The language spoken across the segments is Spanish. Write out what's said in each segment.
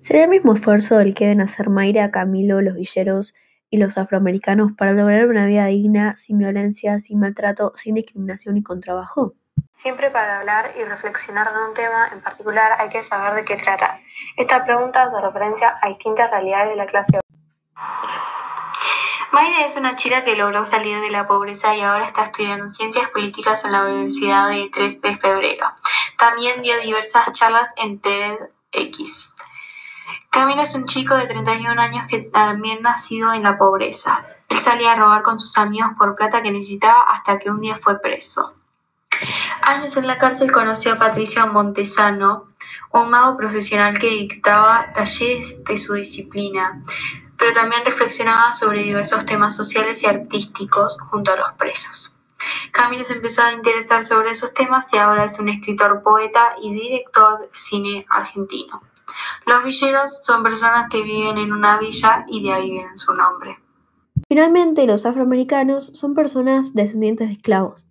¿Será el mismo esfuerzo el que deben hacer Mayra, Camilo, los villeros y los afroamericanos para lograr una vida digna, sin violencia, sin maltrato, sin discriminación y con trabajo? Siempre para hablar y reflexionar de un tema en particular hay que saber de qué trata. Esta pregunta hace referencia a distintas realidades de la clase Mayra es una chica que logró salir de la pobreza y ahora está estudiando ciencias políticas en la Universidad de 3 de febrero. También dio diversas charlas en TEDx. Camilo es un chico de 31 años que también nacido en la pobreza. Él salía a robar con sus amigos por plata que necesitaba hasta que un día fue preso. Años en la cárcel conoció a Patricio Montesano, un mago profesional que dictaba talleres de su disciplina, pero también reflexionaba sobre diversos temas sociales y artísticos junto a los presos. Camilo se empezó a interesar sobre esos temas y ahora es un escritor, poeta y director de cine argentino. Los villeros son personas que viven en una villa y de ahí viene su nombre. Finalmente, los afroamericanos son personas descendientes de esclavos.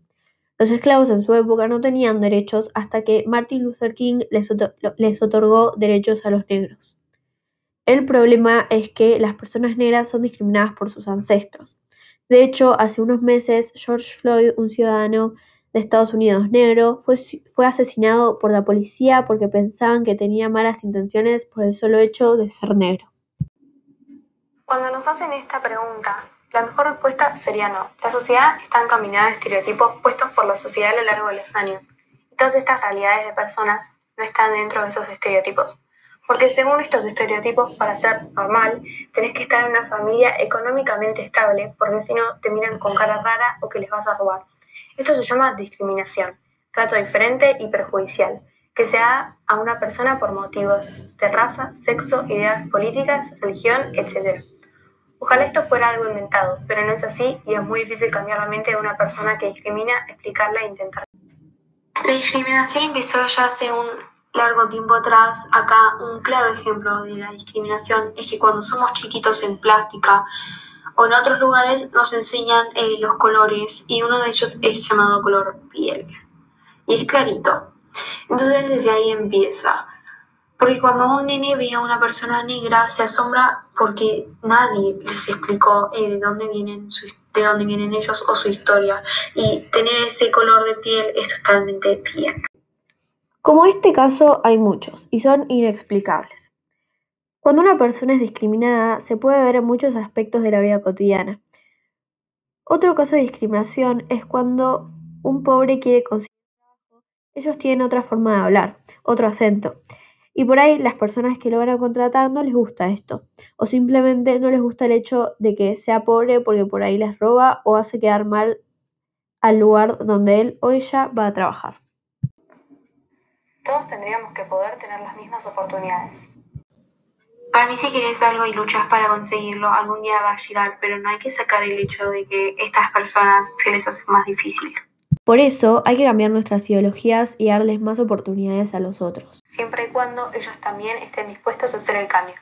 Los esclavos en su época no tenían derechos hasta que Martin Luther King les, les otorgó derechos a los negros. El problema es que las personas negras son discriminadas por sus ancestros. De hecho, hace unos meses, George Floyd, un ciudadano de Estados Unidos negro, fue, fue asesinado por la policía porque pensaban que tenía malas intenciones por el solo hecho de ser negro. Cuando nos hacen esta pregunta, la mejor respuesta sería no. La sociedad está encaminada a estereotipos puestos por la sociedad a lo largo de los años. Y todas estas realidades de personas no están dentro de esos estereotipos. Porque según estos estereotipos, para ser normal, tenés que estar en una familia económicamente estable, porque si no te miran con cara rara o que les vas a robar. Esto se llama discriminación, trato diferente y perjudicial, que se da a una persona por motivos de raza, sexo, ideas políticas, religión, etc. Ojalá esto fuera algo inventado, pero no es así y es muy difícil cambiar la mente de una persona que discrimina, explicarla e intentar. La discriminación empezó ya hace un largo tiempo atrás. Acá un claro ejemplo de la discriminación es que cuando somos chiquitos en plástica o en otros lugares nos enseñan eh, los colores y uno de ellos es llamado color piel y es clarito. Entonces desde ahí empieza. Porque cuando un nene ve a una persona negra se asombra porque nadie les explicó eh, de dónde vienen de dónde vienen ellos o su historia y tener ese color de piel es totalmente bien. Como este caso hay muchos y son inexplicables. Cuando una persona es discriminada se puede ver en muchos aspectos de la vida cotidiana. Otro caso de discriminación es cuando un pobre quiere conseguir trabajo, ellos tienen otra forma de hablar, otro acento, y por ahí las personas que lo van a contratar no les gusta esto. O simplemente no les gusta el hecho de que sea pobre porque por ahí les roba o hace quedar mal al lugar donde él o ella va a trabajar. Todos tendríamos que poder tener las mismas oportunidades. Para mí si quieres algo y luchas para conseguirlo, algún día va a llegar, pero no hay que sacar el hecho de que estas personas se les hace más difícil. Por eso hay que cambiar nuestras ideologías y darles más oportunidades a los otros. Siempre y cuando ellos también estén dispuestos a hacer el cambio.